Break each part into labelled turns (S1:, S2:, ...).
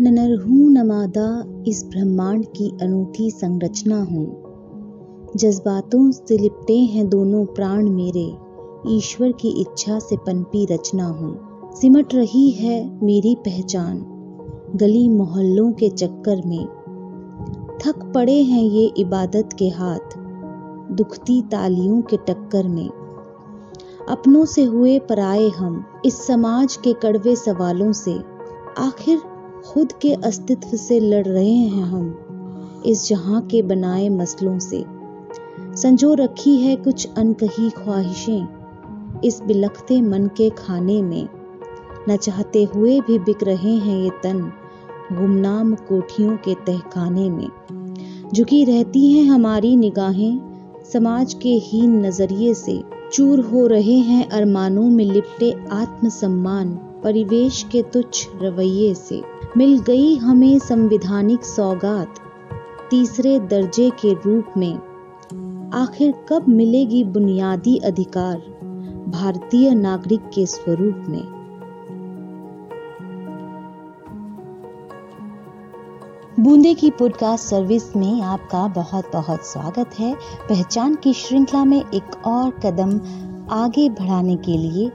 S1: न नर हूँ न मादा इस ब्रह्मांड की अनूठी संरचना हूँ। जज्बातों से लिपटे हैं दोनों प्राण मेरे, ईश्वर की इच्छा से पनपी रचना हूँ। सिमट रही है मेरी पहचान, गली मोहल्लों के चक्कर में। थक पड़े हैं ये इबादत के हाथ, दुखती तालियों के टक्कर में। अपनों से हुए पराए हम, इस समाज के कड़वे सवालों से। आखिर खुद के अस्तित्व से लड़ रहे हैं हम, इस जहाँ के बनाए मसलों से। संजो रखी है कुछ अनकही ख्वाहिशें, इस बिलखते मन के खाने में। न चाहते हुए भी बिक रहे हैं ये तन, गुमनाम कोठियों के तहखाने में। झुकी रहती हैं हमारी निगाहें, समाज के हीन नज़रिए से। चूर हो रहे हैं अरमानों में लिपटे आत्मसम्मान, परिवेश के तुच्छ रवैये से। मिल गई हमें संविधानिक सौगात, तीसरे दर्जे के रूप में। आखिर कब मिलेगी बुनियादी अधिकार, भारतीय नागरिक के स्वरूप में? बूंदे की पॉडकास्ट सर्विस में आपका बहुत बहुत स्वागत है। पहचान की श्रृंखला में एक और कदम आगे बढ़ाने के लिए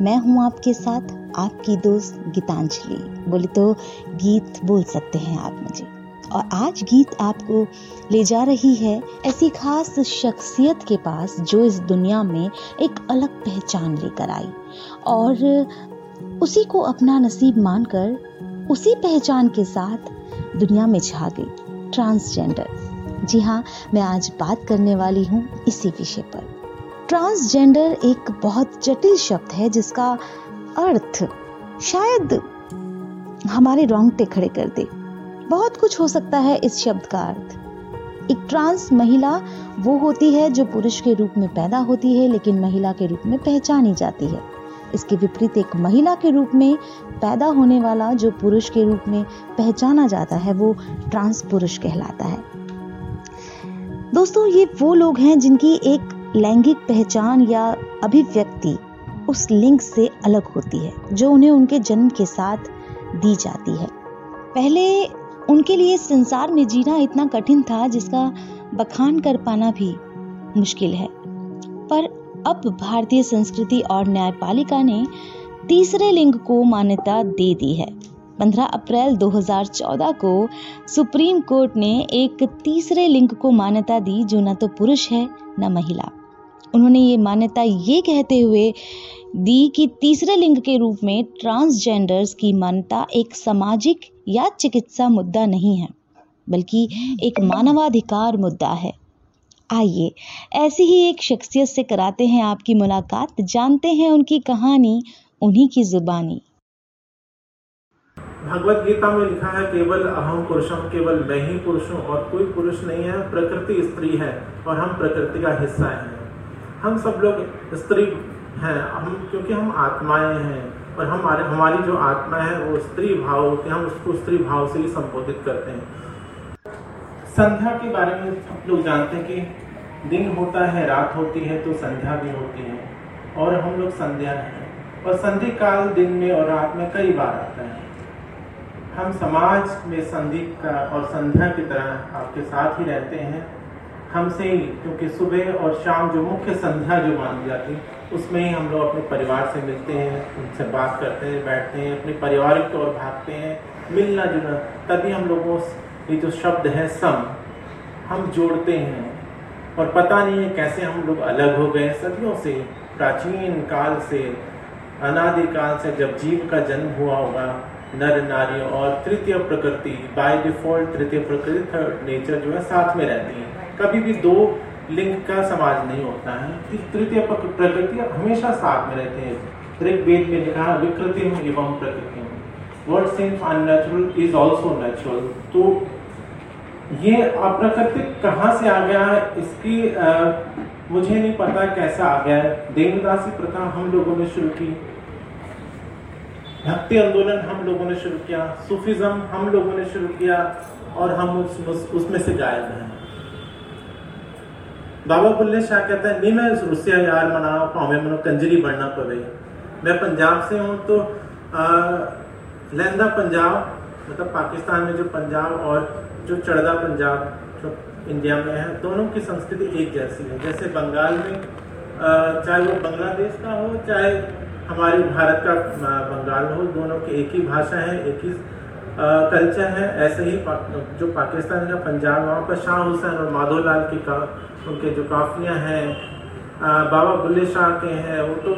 S1: मैं हूँ आपके साथ आपकी दोस्त गीतांजलि। बोले तो गीत बोल सकते हैं आप मुझे। और आज गीत आपको ले जा रही है ऐसी खास शख्सियत के पास जो इस दुनिया में एक अलग पहचान लेकर आई। और उसी को अपना नसीब मानकर उसी पहचान के साथ दुनिया में छा गई, ट्रांसजेंडर। जी हाँ मैं आज बात करने वाली हूँ इसी विषय पर। ट्रांसजेंडर एक बहुत जटिल शब्द है जिसका अर्थ शायद हमारे रोंगटे खड़े कर दे। बहुत कुछ हो सकता है इस शब्द का अर्थ। एक ट्रांस महिला, वो होती है जो पुरुष के रूप में पैदा होती है, लेकिन महिला के रूप में पहचानी जाती है। इसके विपरीत एक महिला के रूप में पैदा होने वाला, जो पुरुष के रूप में पहचाना जाता है, वो ट्रांस पुरुष कहलाता है। दोस्तों, ये वो लोग हैं जिनकी एक लैंगिक पहचान या अभिव्यक्ति उस लिंग से अलग होती है, जो उन्हें उनके जन्म के साथ दी जाती है। पहले उनके लिए संसार में जीना इतना कठिन था जिसका बखान कर पाना भी मुश्किल है। पर अब भारतीय संस्कृति और न्यायपालिका ने तीसरे लिंग को मान्यता दे दी है। 15 अप्रैल 2014 को सुप्रीम कोर्ट ने एक तीसरे लिंग को मान्यता दी जो न तो पुरुष है, न महिला। उन्होंने ये मान्यता ये कहते हुए दी कि तीसरे लिंग के रूप में ट्रांसजेंडर्स की मान्यता एक सामाजिक या चिकित्सा मुद्दा नहीं है, बल्कि एक मानवाधिकार मुद्दा है। आइए, ऐसी ही एक शख्सियत से कराते हैं आपकी मुलाकात, जानते हैं उनकी कहानी, उन्हीं की जुबानी।
S2: भगवत गीता में लिखा है, केवल अहम पुरुषम केवल मैं ही पुरुष हूँ और कोई पुरुष नहीं है, प्रकृति स्त्री है और हम प्रकृति का हिस्सा हैं। हम सब लोग स्त्री हैं। हम, क्योंकि हम आत्माएँ हैं और हमारे, हमारी जो आत्मा है वो स्त्री भाव होते हैं, हम उसको स्त्री भाव से ही संबोधित करते हैं। संध्या के बारे में आप लोग जानते हैं कि दिन होता है, रात होती है तो संध्या भी होती है और हम लोग संध्या हैं और संधि काल दिन में और रात में कई बार आता है। हम समाज में संधि का और संध्या की तरह आपके साथ ही रहते हैं। हमसे ही क्योंकि सुबह और शाम जो मुख्य संध्या जो मानी जाती है उसमें ही हम लोग अपने परिवार से मिलते हैं, उनसे बात करते हैं, बैठते हैं, अपने परिवार की ओर भागते हैं, मिलना जुलना, तभी हम लोगों ये जो शब्द है सम, हम जोड़ते हैं। और पता नहीं है कैसे हम लोग अलग हो गए, सदियों से, प्राचीन काल से अनादिकाल से जब जीव का जन्म हुआ होगा, नर, नारी और तृतीय प्रकृति बाय डिफ़ॉल्ट तृतीय प्रकृति थर्ड नेचर जो है साथ में रहती है। कभी भी दो लिंग का समाज नहीं होता है। तृतीय प्रकृति हमेशा साथ में रहते हैं। ऋग्वेद में लिखा है विकृति एवं प्रकृति what seems unnatural is also natural. तो ये अप्राकृतिक कहाँ से आ गया है? इसकी आ, मुझे नहीं पता कैसा आ गया है। देवदासी प्रथा हम लोगों ने शुरू की। भक्ति आंदोलन हम लोगों ने शुरू किया। सूफिज्म हम लोगों ने शुरू किया और हम उस, उसमें से गायब हैं। बाबा बुल्ले शाह कहता है नहीं मैं रुसिया यार मना पावे मनो कंजरी बढ़ना पवे मैं पंजाब से हूँ तो लहंदा पंजाब मतलब पाकिस्तान में जो पंजाब और जो चढ़दा पंजाब जो इंडिया में है दोनों की संस्कृति एक जैसी है जैसे बंगाल में चाहे वो बांग्लादेश का हो चाहे हमारे भारत का बंगाल हो दोनों की एक ही भाषा है एक ही कल्चर है ऐसे ही जो पाकिस्तान का पंजाब वहाँ पर शाह हुसैन और माधोलाल का उनके जो काफियाँ हैं बाबा बुल्ले शाह के हैं, वो तो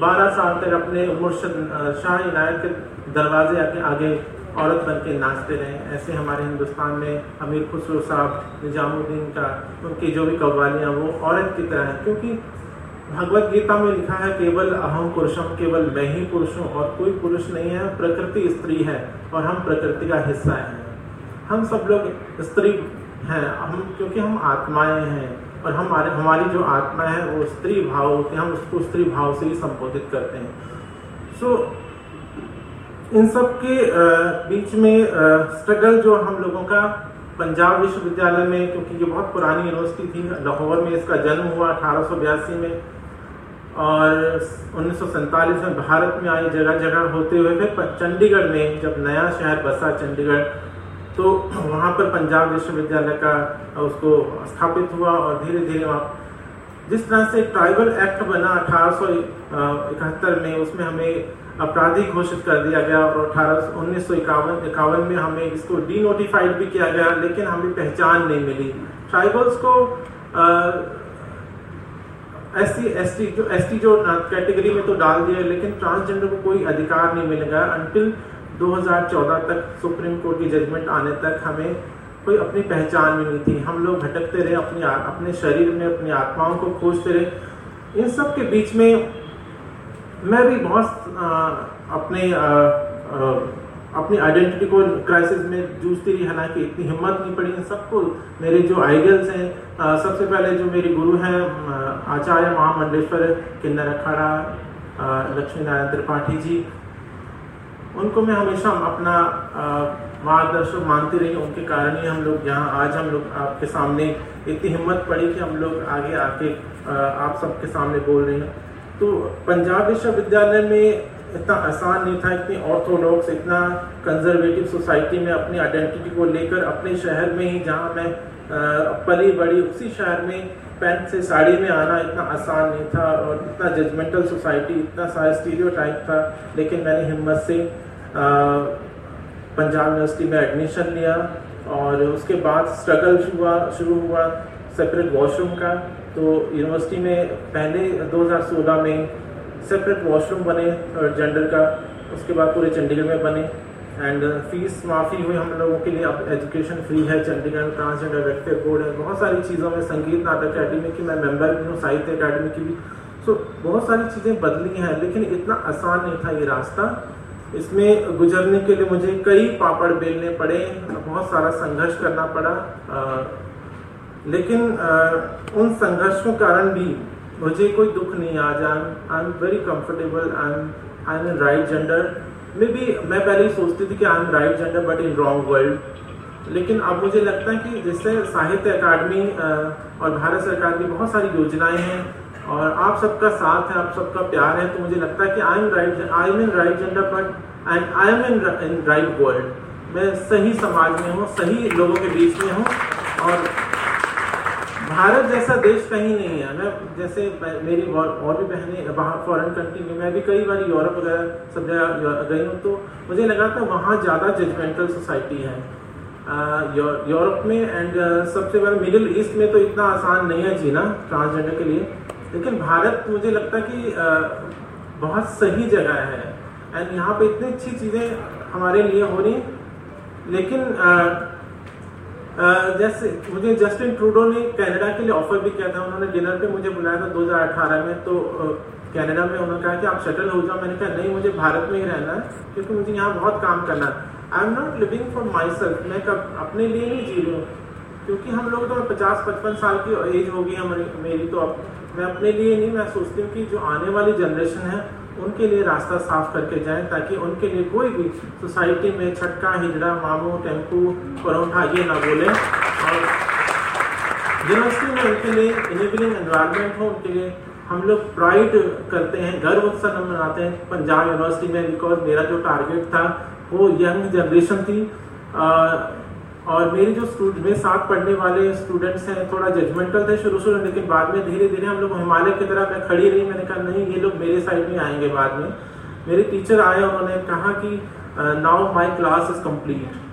S2: 12 साल तक अपने मुर्शद शाह इनायत के दरवाजे आके आगे औरत बन के नाचते रहे। ऐसे हमारे हिंदुस्तान में अमीर खुसरो साहब, निजामुद्दीन का, उनकी जो भी कव्वालियाँ, वो औरत की तरह हैं। क्योंकि भगवत गीता में लिखा है, केवल अहम पुरुषम, केवल मैं ही पुरुष हूँ, और कोई पुरुष नहीं है, प्रकृति स्त्री है, और हम प्रकृति का हिस्सा हैं। हम सब लोग स्त्री हैं, हम, क्योंकि हम आत्माएँ हैं। और हमारे हमारी जो आत्मा है वो स्त्री भाव होते हैं हम उसको स्त्री भाव से ही संबोधित करते हैं। सो so, इन सब के बीच में स्ट्रगल जो हम लोगों का पंजाब विश्वविद्यालय में क्योंकि ये बहुत पुरानी यूनिवर्सिटी थी लाहौर में इसका जन्म हुआ अठारह में और उन्नीस सौ सैंतालीस में भारत में आई जगह जगह होते हुए फिर चंडीगढ़ में जब नया शहर बसा चंडीगढ़ तो वहाँ पर पंजाब विश्वविद्यालय का उसको स्थापित हुआ और धीरे धीरे वहाँ जिस तरह से ट्राइबल एक्ट बना अठारह में, उसमें हमें आपराधिक घोषित कर दिया गया और अठारह उन्नीस इक्यावन में हमें इसको डी नोटिफाइड भी किया गया, लेकिन हमें पहचान नहीं मिली। ट्राइबल्स को एस सी एस टी जो एस टी जो कैटेगरी में तो डाल दिया, लेकिन ट्रांसजेंडर को कोई अधिकार नहीं मिलेगा। अनटिल 2014 तक सुप्रीम कोर्ट की जजमेंट आने तक हमें कोई अपनी पहचान भी नहीं थी। हम लोग भटकते रहे अपनी अपने शरीर में, अपनी आत्माओं को खोजते रहे। इन सब के बीच में मैं भी बहुत अपने अपनी आइडेंटिटी को क्राइसिस में जूझती रही। हालाँकि इतनी हिम्मत नहीं पड़ी। इन सबको, मेरे जो आइडियल्स हैं सबसे पहले जो मेरे गुरु हैं आचार्य महामंडेश्वर किन्नर अखाड़ा लक्ष्मी नारायण त्रिपाठी जी उनको मैं हमेशा अपना मार्गदर्शक मानती रही उनके कारण ही हम लोग यहाँ, आज हम लोग आपके सामने इतनी हिम्मत पड़ी कि हम लोग आगे आके आप सबके सामने बोल रहे हैं। तो पंजाब विश्वविद्यालय में इतना आसान नहीं था, इतनी ऑर्थोडॉक्स, इतना कंजर्वेटिव सोसाइटी में अपनी आइडेंटिटी को लेकर अपने शहर में ही जहाँ मैं पली बड़ी, उसी शहर में पैंट से साड़ी में आना इतना आसान नहीं था और इतना जजमेंटल सोसाइटी इतना सारा स्टीरियो था। लेकिन मैंने हिम्मत से पंजाब यूनिवर्सिटी में एडमिशन लिया और उसके बाद स्ट्रगल हुआ शुरू हुआ सेपरेट वॉशरूम का। तो यूनिवर्सिटी में पहले 2016 में सेपरेट वॉशरूम बने जेंडर का उसके बाद पूरे चंडीगढ़ में बने। एंड फ़ीस माफ़ी हुई हम लोगों के लिए अब एजुकेशन फ्री है चंडीगढ़ ट्रांसजेंडर वेलफेयर बोर्ड है बहुत सारी चीज़ों में संगीत नाटक अकेडमी की मैं मेंबर भी हूँ साहित्य अकेडमी की भी। सो so, बहुत सारी चीज़ें बदली हैं लेकिन इतना आसान नहीं था ये रास्ता। इसमें गुजरने के लिए मुझे कई पापड़ बेलने पड़े बहुत सारा संघर्ष करना पड़ा आ, लेकिन आ, उन संघर्ष के कारण भी मुझे कोई दुख नहीं आज I am very comfortable I am I am right gender maybe मैं पहले ही सोचती थी कि I am right gender but in wrong world लेकिन अब मुझे लगता है कि जिससे साहित्य अकादमी और भारत सरकार की बहुत सारी योजनाएँ हैं और आप सबका साथ है, आप सबका प्यार है तो मुझे लगता है कि I am right I am in right gender but and I am in in right world मैं सही समाज में हूँ, सही लोगों के बीच में हूँ, और भारत जैसा देश कहीं नहीं है। मैं जैसे मेरी और भी बहनें बाहर फॉरेन कंट्री में, मैं भी कई बार यूरोप वगैरह सब जगह गई हूँ तो मुझे लगा था वहाँ ज़्यादा जजमेंटल सोसाइटी है। यूरोप में एंड सबसे बड़ा मिडिल ईस्ट में तो इतना आसान नहीं है जीना ट्रांसजेंडर के लिए। लेकिन भारत मुझे लगता है कि बहुत सही जगह है। एंड यहाँ पे इतनी अच्छी चीज़ें हमारे लिए हो रही लेकिन जैसे मुझे जस्टिन ट्रूडो ने कनाडा के लिए ऑफ़र भी किया था। उन्होंने डिनर पे मुझे बुलाया था 2018 में। तो कनाडा में उन्होंने कहा कि आप सेटल हो जाओ। मैंने कहा, नहीं, मुझे भारत में ही रहना है, क्योंकि मुझे यहाँ बहुत काम करना है। I am not living for myself मैं कब, अपने लिए नहीं जी रही हूँ। क्योंकि हम लोग तो पचास पचपन साल की एज होगी हमारी, मेरी तो अब। मैं अपने लिए नहीं, मैं सोचती हूँ कि जो आने वाली जनरेशन है, उनके लिए रास्ता साफ़ करके जाएँ, ताकि उनके लिए कोई भी सोसाइटी में छटका, हिजड़ा, मामू टेंपू परौठा, ये ना बोले। और यूनिवर्सिटी में उनके लिए इनेबलिंग एनवायरमेंट हो, उनके लिए हम लोग प्राइड करते हैं, गर्व उत्सव मनाते हैं। पंजाब यूनिवर्सिटी में बिकॉज़ मेरा जो टारगेट था, वो यंग जनरेशन थी। और मेरे जो स्टूडेंट मेरे साथ पढ़ने वाले स्टूडेंट्स हैं, थोड़ा जजमेंटल थे शुरू शुरू, लेकिन बाद में धीरे धीरे हम लोग हिमालय की तरह मैं खड़ी रही, मैंने कहा, नहीं, ये लोग मेरे साइड में आएँगे बाद में. मेरे टीचर आए, उन्होंने कहा कि now my class is complete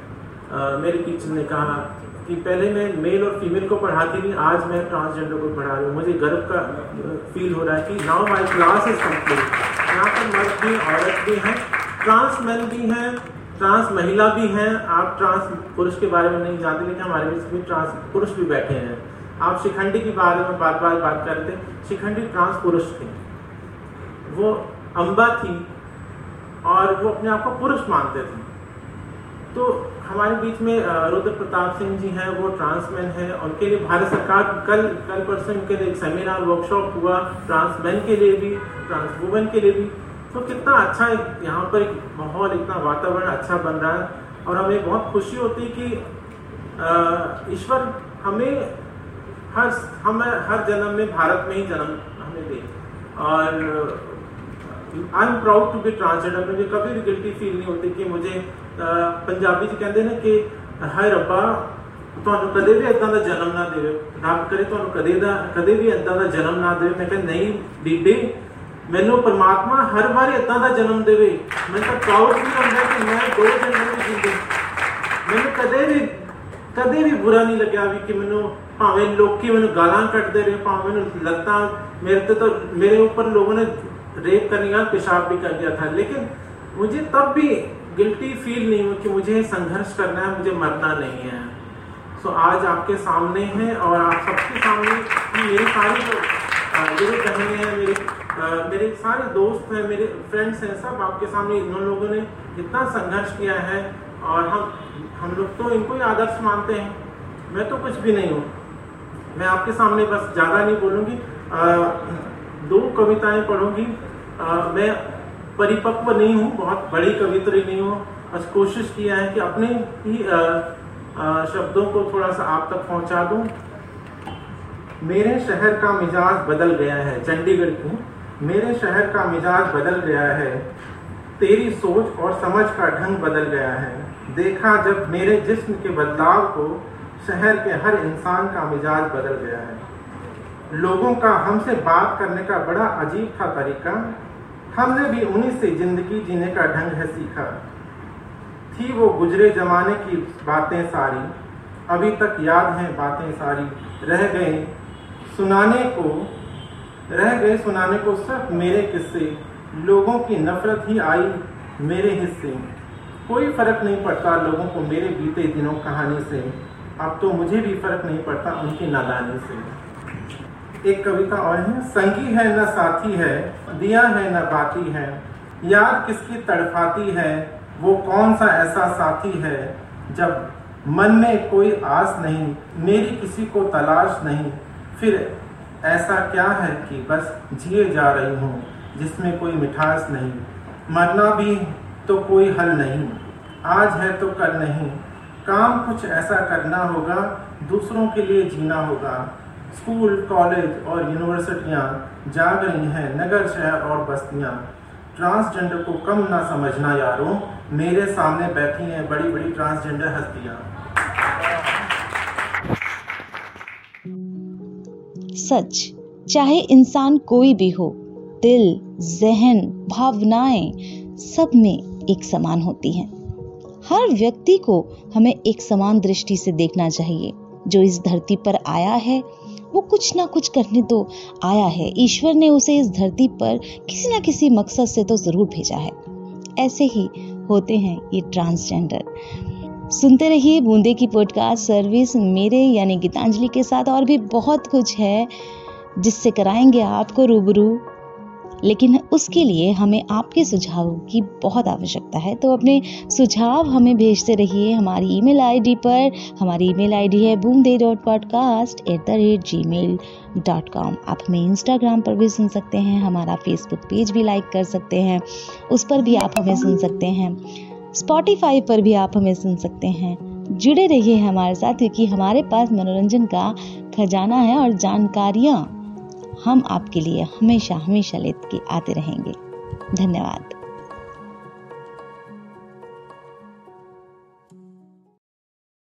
S2: मेरे टीचर ने कहा कि, पहले मैं मेल और फीमेल को पढ़ाती थी आज मैं ट्रांसजेंडर को पढ़ा रही हूँ। मुझे गर्व का फील हो रहा है कि now my class is complete यहाँ पर मर्द भी, औरत भी हैं ट्रांस मैन भी हैं ट्रांस महिला भी हैं, आप ट्रांस पुरुष के बारे में नहीं जानते, लेकिन हमारे बीच में ट्रांस पुरुष भी बैठे हैं। आप शिखंडी के बारे में बार बार बात करते शिखंडी ट्रांस पुरुष थे। वो अम्बा थी और वो अपने आप को पुरुष मानते थे। तो हमारे बीच में रुद्र प्रताप सिंह जी हैं, वो ट्रांसमैन हैं, उनके लिए भारत सरकार कल कल परसों उनके लिए एक सेमिनार वर्कशॉप हुआ, ट्रांसमैन के लिए भी, ट्रांस वुमेन के लिए भी। तो कितना अच्छा यहाँ पर एक माहौल इतना वातावरण अच्छा बन रहा है और हमें बहुत खुशी होती है कि ईश्वर हमें हर हम हर जन्म में भारत में ही जन्म हमें दे और I am proud to be transgender मुझे कभी भी गिल्टी फील नहीं होती कि मुझे ਪੰਜਾਬੀ ਚ ਕਹਿੰਦੇ ਨੇ ਕਿ ਹਾਏ ਰੱਬਾ ਤੁਹਾਨੂੰ ਕਦੇ ਵੀ ਇਦਾਂ ਦਾ ਜਨਮ ਨਾ ਦੇਵੇ ਰੱਬ ਕਰੇ ਤੁਹਾਨੂੰ ਕਦੇ ਦਾ ਕਦੇ ਵੀ ਇਦਾਂ ਦਾ ਜਨਮ ਨਾ ਦੇਵੇ ਮੈਂ ਕਹਿੰਦਾ ਨਹੀਂ ਬੀਬੀ ਮੈਨੂੰ ਪਰਮਾਤਮਾ ਹਰ ਵਾਰ ਇਦਾਂ ਦਾ ਜਨਮ ਦੇਵੇ। ਮੈਨੂੰ ਤਾਂ ਪ੍ਰਾਊਡ ਵੀ ਹੁੰਦਾ ਕਿ ਮੈਂ ਦੋ ਜਨਮ ਵੀ ਜਿੰਦੇ ਮੈਨੂੰ ਕਦੇ ਵੀ ਕਦੇ ਵੀ ਬੁਰਾ ਨਹੀਂ ਲੱਗਿਆ ਵੀ ਕਿ ਮੈਨੂੰ ਭਾਵੇਂ ਲੋਕੀ ਮੈਨੂੰ ਗਾਲਾਂ ਕੱਢਦੇ ਰਹੇ ਭਾਵੇਂ ਮੈਨੂੰ ਲੱਤਾਂ ਮੇਰੇ ਤੇ ਤਾਂ ਮੇਰੇ ਉੱਪਰ ਲੋਕਾਂ ਨੇ रेप करने का पेशाब भी कर दिया था लेकिन मुझे तब भी गिल्टी फील नहीं हुआ कि मुझे संघर्ष करना है मुझे मरना नहीं है सो so, आज आपके सामने है और आप सबके सामने मेरी सारी मेरे बहने हैं मेरे आ, मेरे सारे दोस्त हैं मेरे फ्रेंड्स हैं सब आपके सामने इन लोगों ने इतना संघर्ष किया है और हम हम लोग तो इनको ही आदर्श मानते हैं। मैं तो कुछ भी नहीं हूँ। मैं आपके सामने बस ज़्यादा नहीं बोलूँगी। दो कविताएँ पढ़ूँगी। मैं परिपक्व नहीं हूँ बहुत बड़ी कवित्री नहीं हूँ। बस कोशिश किया है कि अपने ही शब्दों को थोड़ा सा आप तक पहुँचा दूँ। मेरे शहर का मिजाज बदल गया है। चंडीगढ़ की मेरे शहर का मिजाज बदल गया है। तेरी सोच और समझ का ढंग बदल गया है। देखा जब मेरे जिस्म के बदलाव को, शहर के हर इंसान का मिजाज बदल गया है। लोगों का हमसे बात करने का बड़ा अजीब था तरीका। हमने भी उन्हीं से ज़िंदगी जीने का ढंग है सीखा। थी वो गुजरे जमाने की बातें सारी। अभी तक याद हैं बातें सारी। रह गए सुनाने को, रह गए सुनाने को सिर्फ़ मेरे किस्से। लोगों की नफरत ही आई मेरे हिस्से। कोई फ़र्क नहीं पड़ता लोगों को मेरे बीते दिनों कहानी से। अब तो मुझे भी फ़र्क नहीं पड़ता उनकी नादानी से। एक कविता और है, संगी है न साथी है, दिया है न बाती है। याद किसकी तड़फाती है, वो कौन सा ऐसा साथी है? जब मन में कोई आस नहीं, मेरी किसी को तलाश नहीं। फिर ऐसा क्या है कि बस जिए जा रही हूँ, जिसमें कोई मिठास नहीं। मरना भी तो कोई हल नहीं। आज है तो कल नहीं। काम कुछ ऐसा करना होगा, दूसरों के लिए जीना होगा। स्कूल, कॉलेज और यूनिवर्सिटियाँ जाग रही हैं, नगर, शहर और बस्तियाँ। ट्रांसजेंडर को कम ना समझना यारों, मेरे सामने बैठी हैं बड़ी बड़ी ट्रांसजेंडर हस्तियाँ।
S1: सच, चाहे इंसान कोई भी हो, दिल, जहन, भावनाएँ, सब में एक समान होती हैं। हर व्यक्ति को हमें एक समान दृष्टि से देखना चाहिए। जो इस धरती पर आया है, वो कुछ ना कुछ करने तो आया है। ईश्वर ने उसे इस धरती पर किसी ना किसी मकसद से तो ज़रूर भेजा है। ऐसे ही होते हैं ये ट्रांसजेंडर। सुनते रहिए बूंदे की पॉडकास्ट सर्विस मेरे यानी गीतांजलि के साथ और भी बहुत कुछ है, जिससे कराएँगे आपको रूबरू। लेकिन उसके लिए हमें आपके सुझावों की बहुत आवश्यकता है। तो अपने सुझाव हमें भेजते रहिए। हमारी ईमेल आईडी पर, हमारी ईमेल आईडी है boom the dot podcast at the rate Gmail dot com आप हमें इंस्टाग्राम पर भी सुन सकते हैं, हमारा फेसबुक पेज भी लाइक कर सकते हैं, उस पर भी आप हमें सुन सकते हैं। स्पॉटिफाई पर भी आप हमें सुन सकते हैं। जुड़े रहिए हमारे साथ, क्योंकि हमारे पास मनोरंजन का खजाना है और जानकारियाँ हम आपके लिए हमेशा हमेशा लेके आते रहेंगे। धन्यवाद।